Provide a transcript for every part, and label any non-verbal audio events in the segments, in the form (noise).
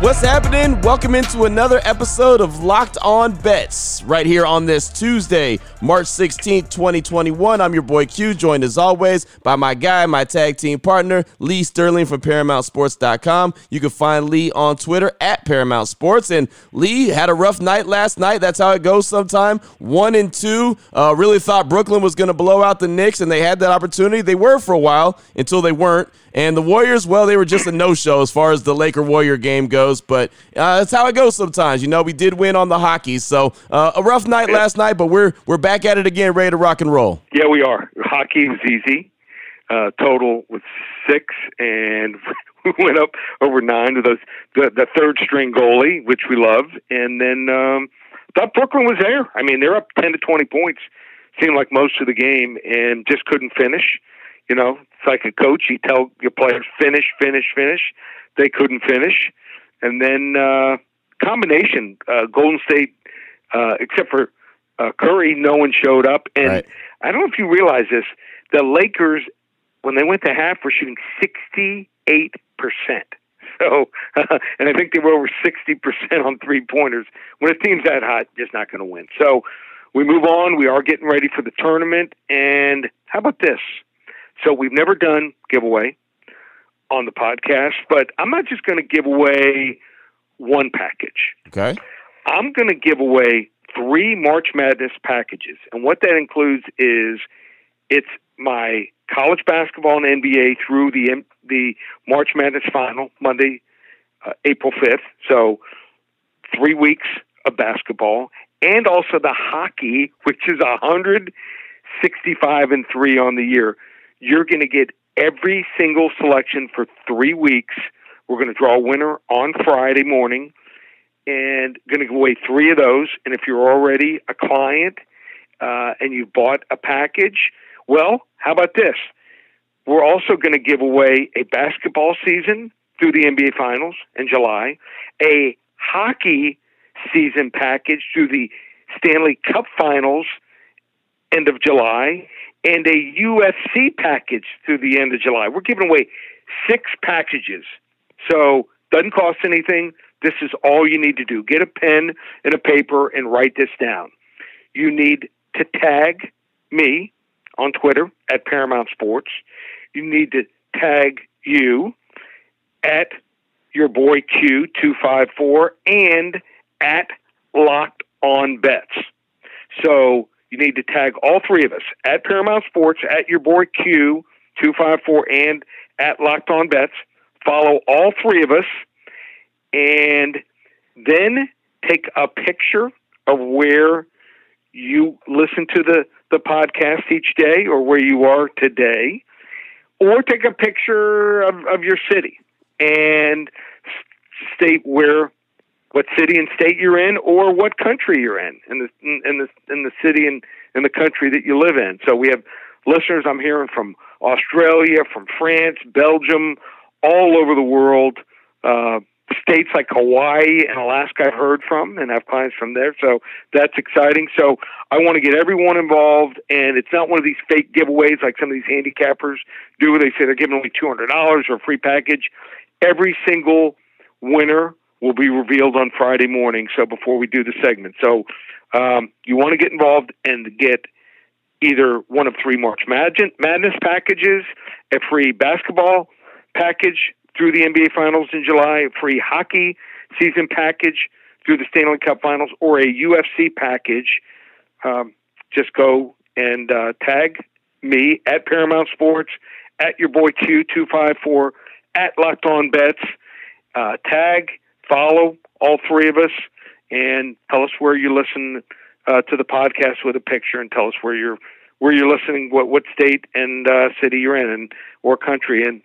What's happening? Welcome into another episode of Locked On Bets right here on this Tuesday, March 16th, 2021. I'm your boy Q, joined as always by my guy, my tag team partner, Lee Sterling from ParamountSports.com. You can find Lee on Twitter at Paramount Sports. And Lee had a rough night last night. That's how it goes sometime. One and two. Uh, really thought Brooklyn was going to blow out the Knicks, and they had that opportunity. They were for a while until they weren't. And the Warriors, well, they were just a no show as far as the Laker Warrior game goes, but uh, that's how it goes sometimes. You know, we did win on the hockey, so uh, a rough night last night, but we're we're back at it again, ready to rock and roll. Yeah, we are. Hockey was easy. Uh, total was six, and (laughs) we went up over nine to those the, the third string goalie, which we love, and then um, thought Brooklyn was there. I mean, they're up ten to twenty points. Seemed like most of the game, and just couldn't finish. You know, it's like a coach. You tell your players finish, finish, finish. They couldn't finish, and then uh, combination uh, Golden State, uh, except for uh, Curry, no one showed up. And Right. I don't know if you realize this: the Lakers, when they went to half, were shooting sixty-eight percent. (laughs) So, (laughs) and I think they were over sixty percent on three pointers. When a team's that hot, just not going to win. So, we move on. We are getting ready for the tournament. And how about this? So we've never done giveaway on the podcast, but I'm not just going to give away one package. Okay. I'm going to give away three March Madness packages, and what that includes is it's my college basketball and NBA through the the March Madness final Monday, uh, April 5th. So three weeks of basketball, and also the hockey, (laughs) which is 165 and three on the year. You're going to get every single selection for three weeks. We're going to draw a winner on Friday morning and going to give away three of those. And if you're already a client uh, and you've bought a package, well, how about this? We're also going to give away a basketball season through the NBA Finals in July, a hockey season package through the Stanley Cup Finals end of July, and a UFC package through the end of July. We're giving away six packages. So doesn't cost anything. This is all you need to do. Get a pen and a paper and write this down. You need to tag me on Twitter at Paramount Sports. You need to tag you at your boy Q254 and at Locked On Bets. So you need to tag all three of us at Paramount Sports, at your boy Q254, and at Locked On Bets. Follow all three of us and then take a picture of where you listen to the, the podcast each day or where you are today, or take a picture of, of your city and state where what city and state you're in or what country you're in in the in the in the city and in the country that you live in. So we have listeners I'm hearing from Australia, from France, Belgium, all over the world. Uh, states like Hawaii and Alaska I've heard from and have clients from there. So that's exciting. So I want to get everyone involved and it's not one of these fake giveaways like some of these handicappers do where they say they're giving away two hundred dollars or a free package. Every single winner will be revealed on Friday morning. So before we do the segment. So um, you want to get involved and get either one of three March Madness packages, a free basketball package through the NBA Finals in July, a free hockey season package through the Stanley Cup Finals, or a UFC package. Um, just go and uh, tag me at Paramount Sports, at your boy Q254, at Locked On Bets. Uh, tag, follow all three of us, and tell us where you listen uh, to the podcast with a picture, and tell us where you're where you're listening, what what state and uh, city you're in, and or country, and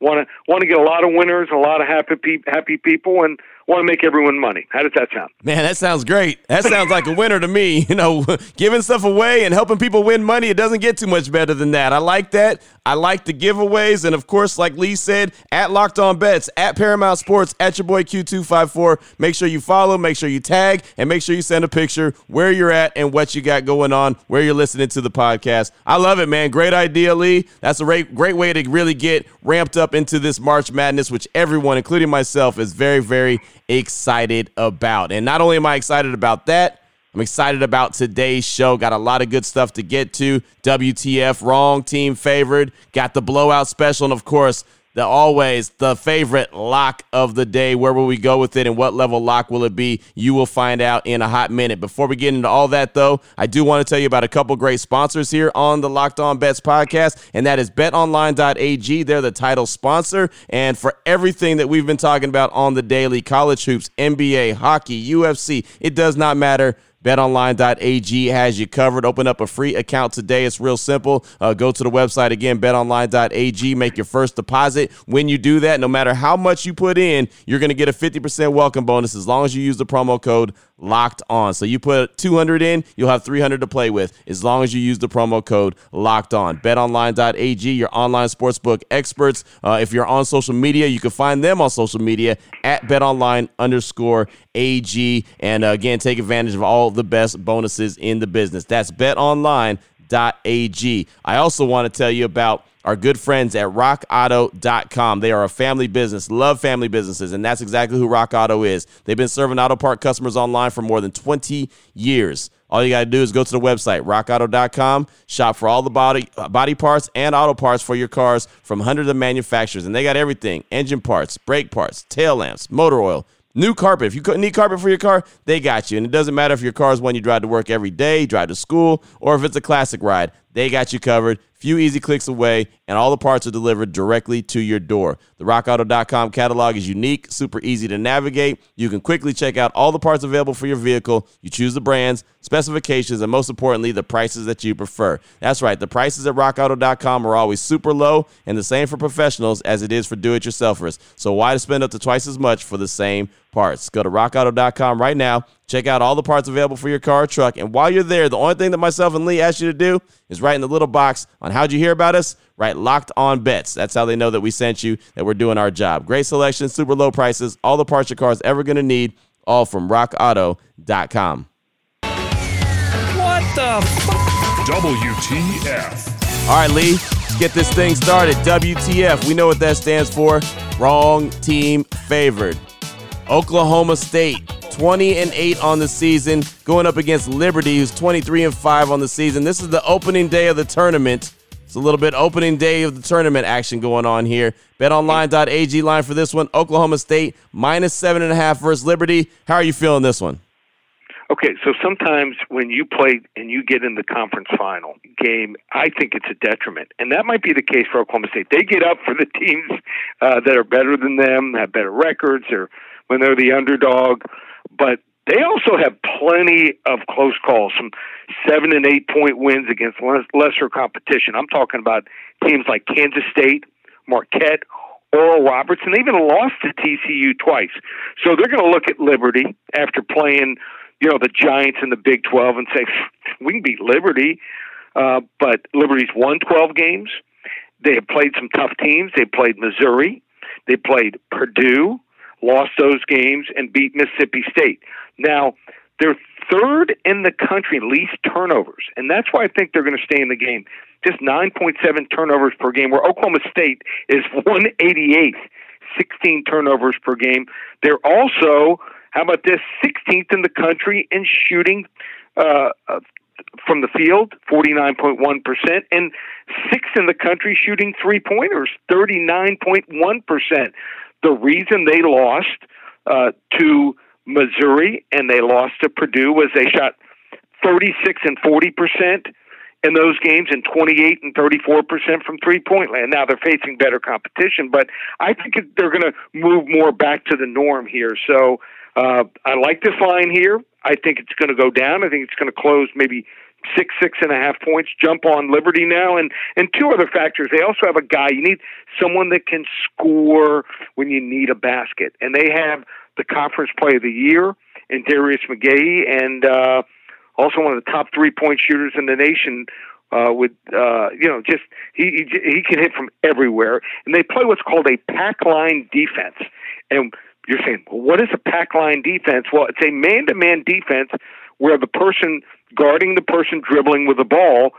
want to want to get a lot of winners, a lot of happy pe- happy people, and want to make everyone money. How does that sound? Man, that sounds great. That sounds like a winner to me. (laughs) You know, (laughs) giving stuff away and helping people win money, it doesn't get too much better than that. I like that. I like the giveaways. And of course, like Lee said, at Locked On Bets, at Paramount Sports, at your boy Q254. Make sure you follow, make sure you tag, and make sure you send a picture where you're at and what you got going on, where you're listening to the podcast. I love it, man. Great idea, Lee. That's a great, great way to really get ramped up into this March Madness, which everyone, including myself, is very, very excited about. And not only am I excited about that, I'm excited about today's show. Got a lot of good stuff to get to. WTF, wrong team favored. Got the blowout special. And of course, the always the favorite lock of the day. Where will we go with it and what level lock will it be? You will find out in a hot minute. Before we get into all that, though, I do want to tell you about a couple great sponsors here on the Locked On Bets podcast, and that is betonline.ag. They're the title sponsor. And for everything that we've been talking about on the daily college hoops, NBA, hockey, UFC, it does not matter. BetOnline.ag has you covered. Open up a free account today. It's real simple. Uh, go to the website again, betonline.ag. Make your first deposit. When you do that, no matter how much you put in, you're going to get a 50% welcome bonus as long as you use the promo code locked on. So you put 200 in, you'll have 300 to play with as long as you use the promo code locked on. BetOnline.ag, your online sportsbook experts. Uh, if you're on social media, you can find them on social media at BetOnline underscore AG. And uh, again, take advantage of all the best bonuses in the business. That's BetOnline.ag. I also want to tell you about our good friends at rockauto.com. They are a family business, love family businesses, and that's exactly who Rock Auto is. They've been serving auto part customers online for more than 20 years. All you got to do is go to the website, rockauto.com, shop for all the body, uh, body parts and auto parts for your cars from hundreds of manufacturers. And they got everything engine parts, brake parts, tail lamps, motor oil, new carpet. If you need carpet for your car, they got you. And it doesn't matter if your car is one you drive to work every day, drive to school, or if it's a classic ride, they got you covered few easy clicks away, and all the parts are delivered directly to your door. The rockauto.com catalog is unique, super easy to navigate. You can quickly check out all the parts available for your vehicle. You choose the brands, specifications, and most importantly, the prices that you prefer. That's right, the prices at rockauto.com are always super low, and the same for professionals as it is for do it yourselfers. So, why spend up to twice as much for the same parts? Go to rockauto.com right now. Check out all the parts available for your car or truck. And while you're there, the only thing that myself and Lee ask you to do is write in the little box on how'd you hear about us? Right, locked on bets. That's how they know that we sent you, that we're doing our job. Great selection, super low prices, all the parts your car is ever going to need, all from rockauto.com. What the f- WTF. All right, Lee, let's get this thing started. WTF, we know what that stands for. Wrong team favored. Oklahoma State 20 and 8 on the season, going up against Liberty, who's 23 and 5 on the season. This is the opening day of the tournament. It's a little bit opening day of the tournament action going on here. BetOnline.ag line for this one: Oklahoma State minus seven and a half versus Liberty. How are you feeling this one? Okay, so sometimes when you play and you get in the conference final game, I think it's a detriment, and that might be the case for Oklahoma State. They get up for the teams uh, that are better than them, have better records, or when they're the underdog but they also have plenty of close calls, some seven and eight point wins against lesser competition. I'm talking about teams like Kansas State, Marquette, Oral Roberts, and they even lost to TCU twice. So they're going to look at Liberty after playing, you know, the Giants in the Big 12 and say, we can beat Liberty. Uh, but Liberty's won 12 games. They have played some tough teams. They played Missouri. They played Purdue lost those games, and beat Mississippi State. Now, they're third in the country least turnovers, and that's why I think they're going to stay in the game. Just 9.7 turnovers per game, where Oklahoma State is (laughs) 188th, 16 turnovers per game. They're also, how about this, 16th in the country in shooting uh, uh from the field, 49.1%, and sixth in the country shooting three pointers, 39.1%. The reason they lost uh, to Missouri and they lost to Purdue was they shot 36 and 40 percent in those games and 28 and 34 percent from three point land. Now they're facing better competition, but I think they're going to move more back to the norm here. So uh, I like this line here. I think it's going to go down. I think it's going to close maybe six, six and a half points, jump on Liberty now, and and two other factors. They also have a guy. You need someone that can score when you need a basket, and they have the conference play of the year in Darius McGhee and uh, also one of the top three point shooters in the nation. Uh, with uh, you know, just he, he he can hit from everywhere, and they play what's called a pack line defense. And you're saying, well, what is a pack line defense? Well, it's a man to man defense where the person guarding the person dribbling with the ball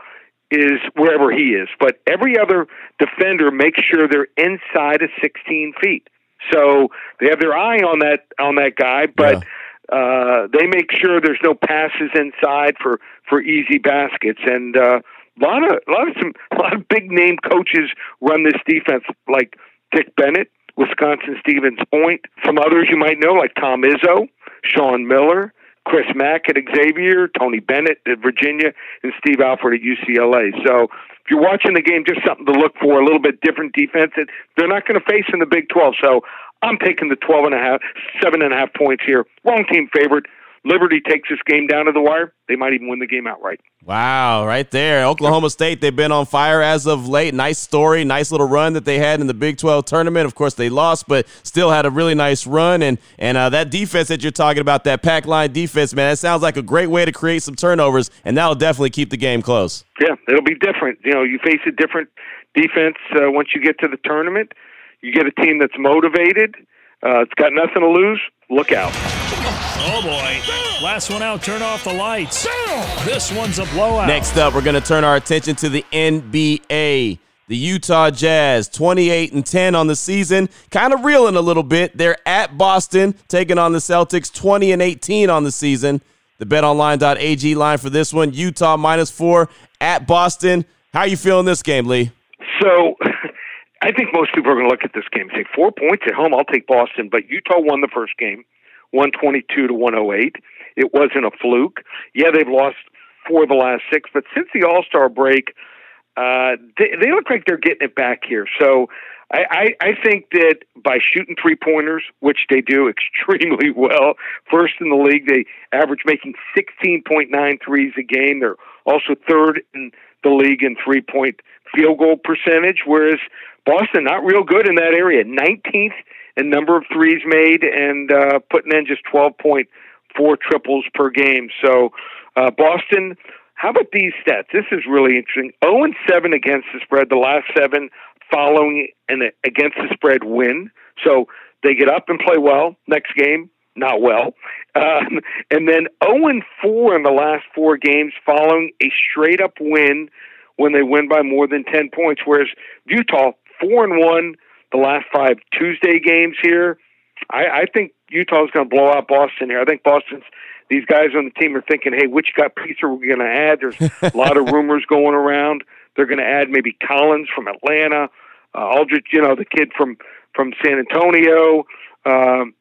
is wherever he is. But every other defender makes sure they're inside of 16 feet. So they have their eye on that on that guy, but yeah. uh, they make sure there's no passes inside for for easy baskets. And uh, a lot of a lot of some a lot of big name coaches run this defense, like Dick Bennett, Wisconsin Stevens Point. From others you might know, like Tom Izzo, Sean Miller, Chris Mack at Xavier, Tony Bennett at Virginia, and Steve Alford at UCLA. So if you're watching the game, just something to look for, a little bit different defense that they're not going to face in the Big 12. So I'm taking the 12 and a half, seven and a half points here. Wrong team favorite. Liberty takes this game down to the wire. They might even win the game outright. Wow, right there. Oklahoma State, they've been on fire as of late. Nice story, nice little run that they had in the Big 12 tournament. Of course, they lost, but still had a really nice run. And and uh, that defense that you're talking about, that pack line defense, man, that sounds like a great way to create some turnovers, and that'll definitely keep the game close. Yeah, it'll be different. You know, you face a different defense uh, once you get to the tournament. You get a team that's motivated. Uh, it's got nothing to lose. Look out. Oh boy. Last one out, turn off the lights. This one's a blowout. Next up, we're going to turn our attention to the NBA. The Utah Jazz, 28 and 10 on the season, kind of reeling a little bit. They're at Boston, taking on the Celtics, 20 and 18 on the season. The betonline.ag line for this one, Utah minus four at Boston. How are you feeling this game, Lee? So (laughs) I think most people are going to look at this game and say, four points at home, I'll take Boston. But Utah won the first game. 122 to 108. It wasn't a fluke. Yeah, they've lost four of the last six, but since the All Star break, uh, they, they look like they're getting it back here. So I, I, I think that by shooting three pointers, which they do (laughs) extremely well, first in the league, they average making 16.9 threes a game. They're also third in the league in three point field goal percentage, whereas Boston not real good in that area. 19th in number of threes made and uh, putting in just 12.4 triples per game. So uh, Boston, how about these stats? This is really interesting. 0 and 7 against the spread. The last seven following an against the spread win. So they get up and play well. Next game, not well. (laughs) Um, and then 0 and 4 in the last four games following a straight up win when they win by more than 10 points. Whereas Utah, 4 and 1 the last five Tuesday games here. I, I think Utah's going to blow out Boston here. I think Boston's these guys on the team are thinking, hey, which got piece are we going to add? There's a (laughs) lot of rumors going around. They're going to add maybe Collins from Atlanta, uh, Aldridge, you know, the kid from from San Antonio, um,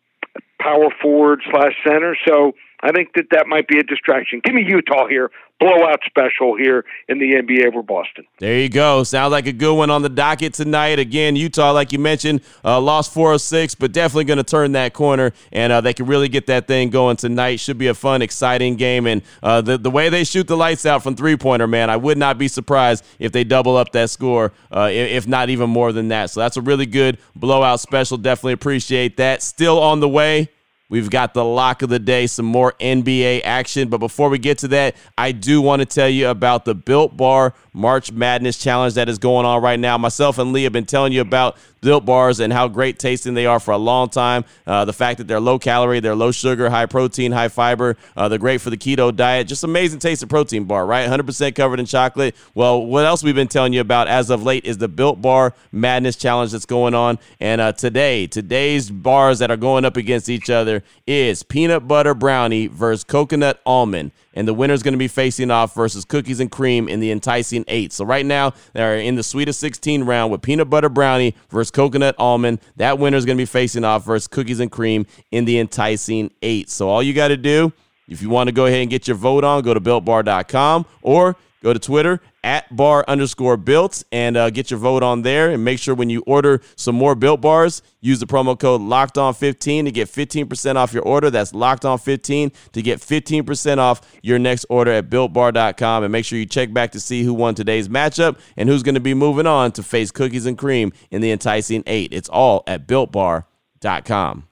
power forward slash center. So I think that that might be a distraction. Give me Utah here blowout special here in the NBA over Boston. There you go. Sounds like a good one on the docket tonight. Again, Utah, like you mentioned, uh, lost 406, but definitely going to turn that corner, and uh, they can really get that thing going tonight. Should be a fun, exciting game. And uh, the, the way they shoot the lights out from three pointer, man, I would not be surprised if they double up that score, uh, if not even more than that. So that's a really good blowout special. Definitely appreciate that. Still on the way. We've got the lock of the day, some more NBA action. But before we get to that, I do want to tell you about the Built Bar March Madness Challenge that is going on right now. Myself and Lee have been telling you about Built Bars and how great tasting they are for a long time. Uh, the fact that they're low calorie, they're low sugar, high protein, high fiber. Uh, they're great for the keto diet. Just amazing tasting protein bar, right? 100% covered in chocolate. Well, what else we've been telling you about as of late is the Built Bar Madness Challenge that's going on. And uh, today, today's bars that are going up against each other is peanut butter brownie versus coconut almond and the winner's going to be facing off versus Cookies and Cream in the enticing eight. So right now they're in the Sweet of 16 round with Peanut Butter Brownie versus Coconut Almond. That winner is going to be facing off versus Cookies and Cream in the enticing eight. So all you got to do, if you want to go ahead and get your vote on, go to builtbar.com or go to Twitter at bar underscore built and uh, get your vote on there. And make sure when you order some more built bars, use the promo code locked on 15 to get 15% off your order. That's locked on 15 to get 15% off your next order at builtbar.com. And make sure you check back to see who won today's matchup and who's going to be moving on to face cookies and cream in the enticing eight. It's all at builtbar.com.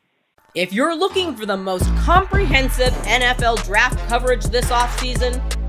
If you're looking for the most comprehensive NFL draft coverage this offseason,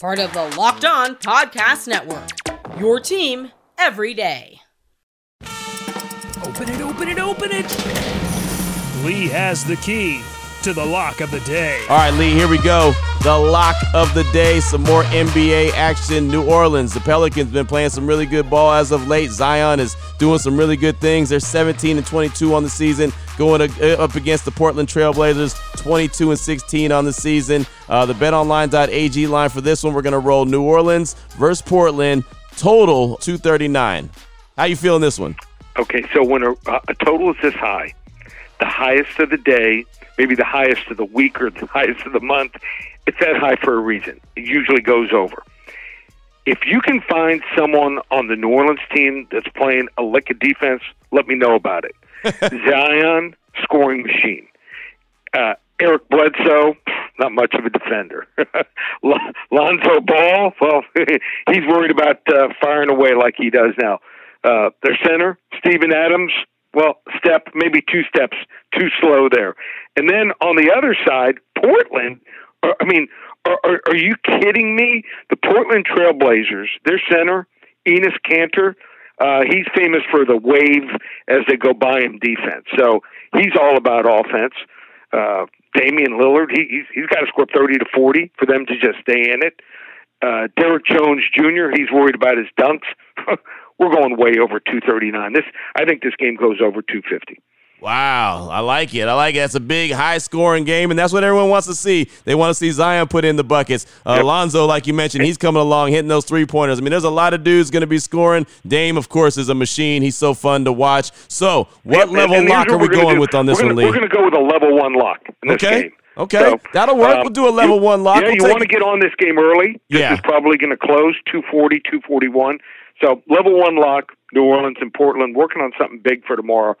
Part of the Locked On Podcast Network. Your team every day. Open it, open it, open it. Lee has the key to the lock of the day. All right, Lee, here we go. The lock of the day. Some more NBA action. New Orleans. The Pelicans been playing some really good ball as of late. Zion is doing some really good things. They're 17 and 22 on the season, going up against the Portland Trailblazers, 22 and 16 on the season. Uh, the BetOnline.ag line for this one, we're going to roll New Orleans versus Portland. Total 239. How you feeling this one? Okay, so when a, a total is this high, the highest of the day, maybe the highest of the week or (laughs) the highest of the month, it's that high for a reason. It usually goes over. If you can find someone on the New Orleans team that's playing a lick of defense, let me know about it. Zion, scoring machine. Uh, Eric Bledsoe, not much of a defender. (laughs) Lonzo Ball, well, (laughs) he's worried about uh, firing away like he does now. Uh, their center, Steven Adams, well, step, maybe two steps too slow there. And then on the other side, Portland, uh, I mean, are, are, are you kidding me? The Portland Trailblazers, their center, Enes Kanter, uh, he's famous for the wave as they go by him defense. So he's all about offense. Uh, Damian Lillard, he, he's, he's got to score 30 to 40 for them to just stay in it. Uh, Derrick Jones Jr., he's worried about his dunks. (laughs) We're going way over 239. This, I think this game goes over 250. Wow, I like it. I like it. That's a big, high scoring game, and that's what everyone wants to see. They want to see Zion put in the buckets. Uh, yep. Alonzo, like you mentioned, he's coming along, hitting those three pointers. I mean, there's a lot of dudes going to be scoring. Dame, of course, is a machine. He's so fun to watch. So, what level and lock are we going do. with on this gonna, one, Lee? We're going to go with a level one lock in this okay. game. Okay, so, that'll work. Um, we'll do a level you, one lock. Yeah, we'll you want to get on this game early. This yeah. is probably going to close 240, 241. So, level one lock, New Orleans and Portland, working on something big for tomorrow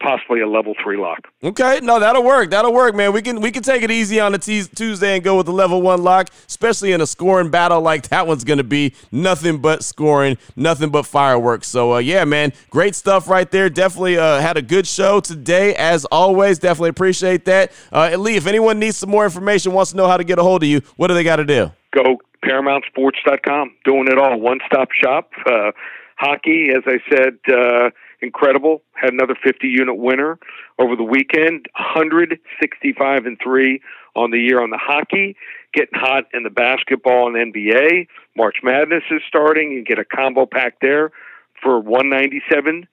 possibly a level three lock. Okay, no, that'll work. That'll work, man. We can we can take it easy on the Tuesday and go with the level one lock, especially in a scoring battle like that one's going to be. Nothing but scoring, nothing but fireworks. So uh, yeah, man, great stuff right there. Definitely uh, had a good show today, as always. Definitely appreciate that. Uh, Lee, if anyone needs some more information, wants to know how to get a hold of you, what do they got to do? Go ParamountSports.com. Doing it all, one stop shop. Uh, hockey, as I said uh, incredible. Had another 50 unit winner over the weekend. 165 and three on the year on the hockey. Getting hot in the basketball and NBA. March Madness is starting. You get a combo pack there for 197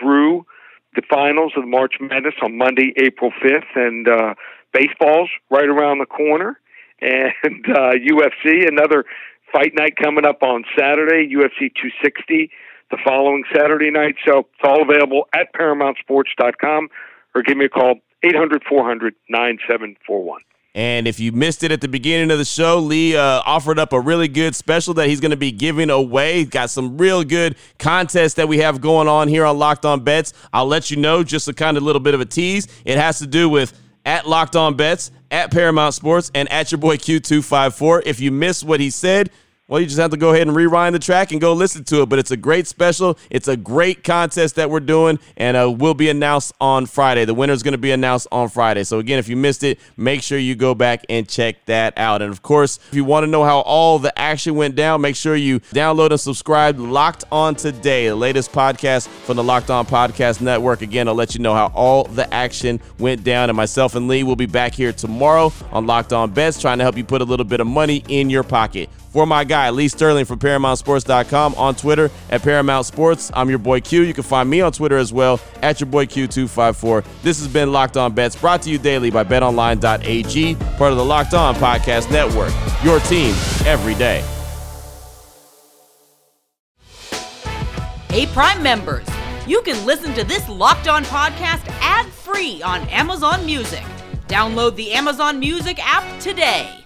through the finals of March Madness on Monday, April 5th, and uh, baseball's right around the corner. (laughs) And uh, UFC, another fight night coming up on Saturday, UFC 260 the following Saturday night. So it's all available at ParamountSports.com or give me a call, 800 400 9741. And if you missed it at the beginning of the show, Lee uh, offered up a really good special that he's going to be giving away. Got some real good contests that we have going on here on Locked On Bets. I'll let you know just a kind of little bit of a tease. It has to do with at Locked On Bets, at Paramount Sports, and at your boy Q254. If you missed what he said, well, you just have to go ahead and rewind the track and go listen to it. But it's a great special. It's a great contest that we're doing, and uh, will be announced on Friday. The winner is going to be announced on Friday. So, again, if you missed it, make sure you go back and check that out. And, of course, if you want to know how all the action went down, make sure you download and subscribe Locked On Today, the latest podcast from the Locked On Podcast Network. Again, I'll let you know how all the action went down. And myself and Lee will be back here tomorrow on Locked On Bets, trying to help you put a little bit of money in your pocket. For my guy, Lee Sterling from ParamountSports.com on Twitter at Paramount Sports. I'm your boy Q. You can find me on Twitter as well at your boy Q254. This has been Locked On Bets, brought to you daily by BetOnline.ag, part of the Locked On Podcast Network. Your team every day. Hey, Prime members, you can listen to this Locked On podcast ad free on Amazon Music. Download the Amazon Music app today.